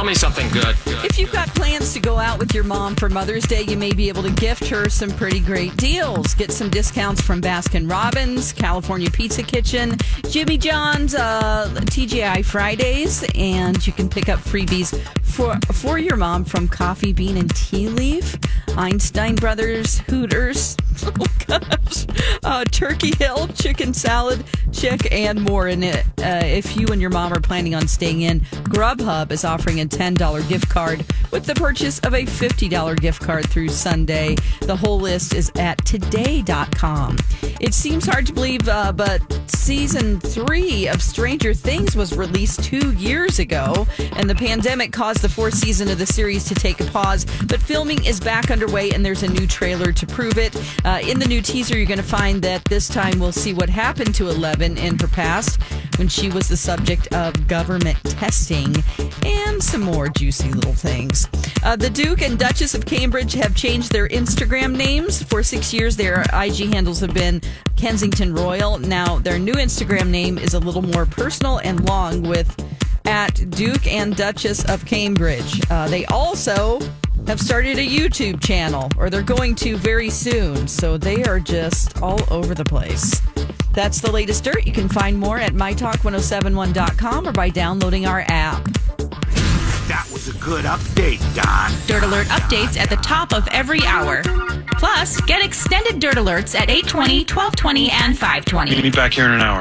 Tell me something good. If you've got plans to go out with your mom for Mother's Day, you may be able to gift her some pretty great deals. Get some discounts from Baskin Robbins, California Pizza Kitchen, Jimmy John's, uh, TGI Fridays, and you can pick up freebies for for your mom from Coffee Bean and Tea Leaf, Einstein Brothers, Hooters, oh gosh, uh, Turkey Hill, Chicken Salad, Chick, and more. And uh, if you and your mom are planning on staying in, Grubhub is offering a $10 gift card with the purchase of a $50 gift card through Sunday. The whole list is at today.com. It seems hard to believe, uh, but season three of Stranger Things was released two years ago, and the pandemic caused the fourth season of the series to take a pause. But filming is back underway, and there's a new trailer to prove it. Uh, in the new teaser, you're going to find that this time we'll see what happened to Eleven in her past when she was the subject of government testing and some more juicy little things. Uh, the Duke and Duchess of Cambridge have changed their Instagram names. For six years, their IG handles have been Kensington Royal. Now, their new Instagram name is a little more personal and long with at Duke and Duchess of Cambridge. Uh, they also have started a YouTube channel, or they're going to very soon. So they are just all over the place. That's the latest dirt. You can find more at mytalk1071.com or by downloading our app. That was a good update, Don. Dirt Alert updates at the top of every hour. Plus, get extended Dirt Alerts at 820, 1220, and 520. Meet me back here in an hour.